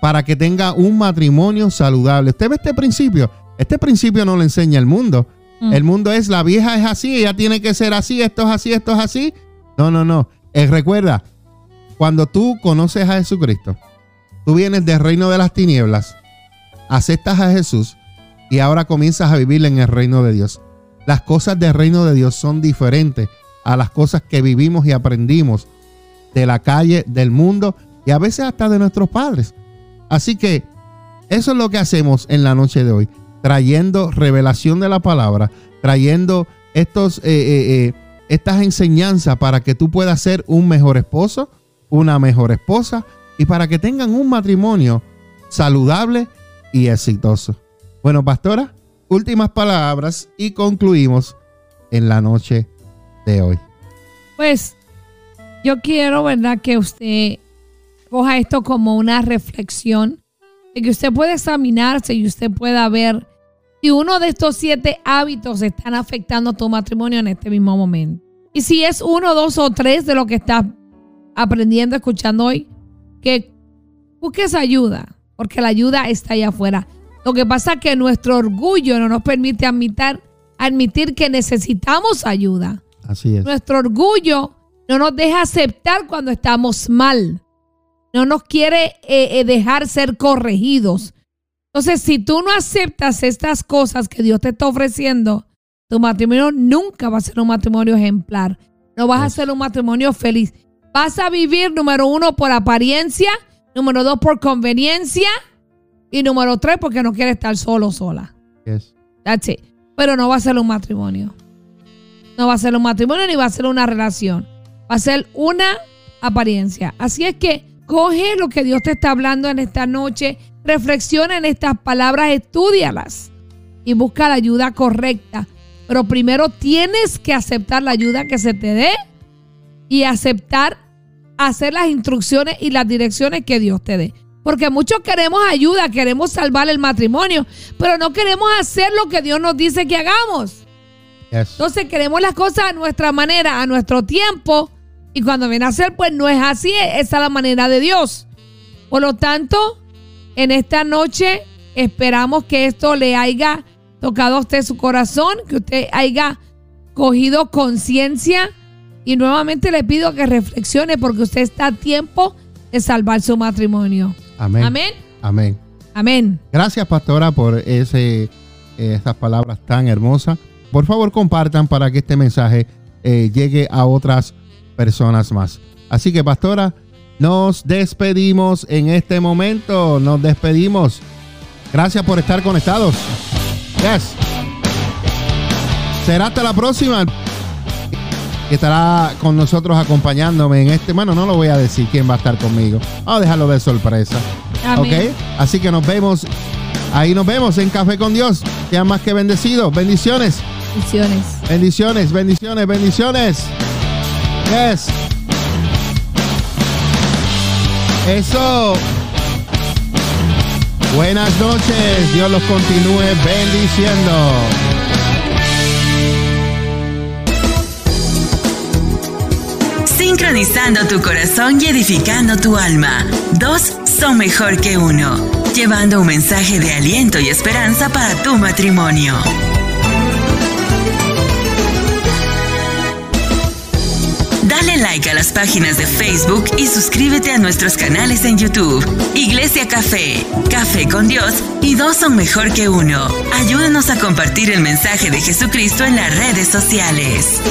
para que tenga un matrimonio saludable. Usted ve este principio. Este principio no le enseña el mundo. El mundo es la vieja es así, ella tiene que ser así, esto es así, esto es así. No, no, no. Eh, recuerda, cuando tú conoces a Jesucristo, tú vienes del reino de las tinieblas, aceptas a Jesús y ahora comienzas a vivir en el reino de Dios. Las cosas del reino de Dios son diferentes a las cosas que vivimos y aprendimos de la calle, del mundo y a veces hasta de nuestros padres. Así que eso es lo que hacemos en la noche de hoy, trayendo revelación de la palabra, trayendo estos, eh, eh, eh, estas enseñanzas para que tú puedas ser un mejor esposo, una mejor esposa y para que tengan un matrimonio saludable y exitoso. Bueno, pastora, últimas palabras y concluimos en la noche de hoy. Pues yo quiero, ¿verdad? Que usted coja esto como una reflexión, de que usted pueda examinarse y usted pueda ver si uno de estos siete hábitos están afectando tu matrimonio en este mismo momento. Y si es uno, dos o tres de lo que estás aprendiendo, escuchando hoy, que busques ayuda, porque la ayuda está allá afuera. Lo que pasa es que nuestro orgullo no nos permite admitir, admitir que necesitamos ayuda. Así es. Nuestro orgullo no nos deja aceptar cuando estamos mal no nos quiere eh, eh, dejar ser corregidos. Entonces, si tú no aceptas estas cosas que Dios te está ofreciendo, tu matrimonio nunca va a ser un matrimonio ejemplar. No vas a ser un matrimonio feliz. Vas a vivir, número uno, por apariencia, número dos, por conveniencia, y número tres, porque no quieres estar solo sola. Yes. That's it. Pero no va a ser un matrimonio. No va a ser un matrimonio ni va a ser una relación. Va a ser una apariencia. Así es que Coge lo que Dios te está hablando en esta noche, reflexiona en estas palabras, estudialas y busca la ayuda correcta. Pero primero tienes que aceptar la ayuda que se te dé y aceptar hacer las instrucciones y las direcciones que Dios te dé. Porque muchos queremos ayuda, queremos salvar el matrimonio, pero no queremos hacer lo que Dios nos dice que hagamos. Entonces queremos las cosas a nuestra manera, a nuestro tiempo, y cuando viene a ser, pues no es así, esa es la manera de Dios. Por lo tanto, en esta noche esperamos que esto le haya tocado a usted su corazón, que usted haya cogido conciencia y nuevamente le pido que reflexione porque usted está a tiempo de salvar su matrimonio. Amén. Amén. Amén. Amén. Gracias, pastora, por ese, eh, esas palabras tan hermosas. Por favor, compartan para que este mensaje eh, llegue a otras personas más. Así que, pastora, nos despedimos en este momento. Nos despedimos. Gracias por estar conectados. Yes. Será hasta la próxima. estará con nosotros acompañándome en este. Bueno, no lo voy a decir quién va a estar conmigo. Vamos a dejarlo de sorpresa. Ok. Así que nos vemos. Ahí nos vemos en Café con Dios. Sean más que bendecidos. Bendiciones. Bendiciones. Bendiciones, bendiciones, bendiciones. Yes. Eso. Buenas noches. Dios los continúe bendiciendo. Sincronizando tu corazón y edificando tu alma. Dos son mejor que uno. Llevando un mensaje de aliento y esperanza para tu matrimonio. Dale like a las páginas de Facebook y suscríbete a nuestros canales en YouTube. Iglesia Café, Café con Dios y dos son mejor que uno. Ayúdanos a compartir el mensaje de Jesucristo en las redes sociales.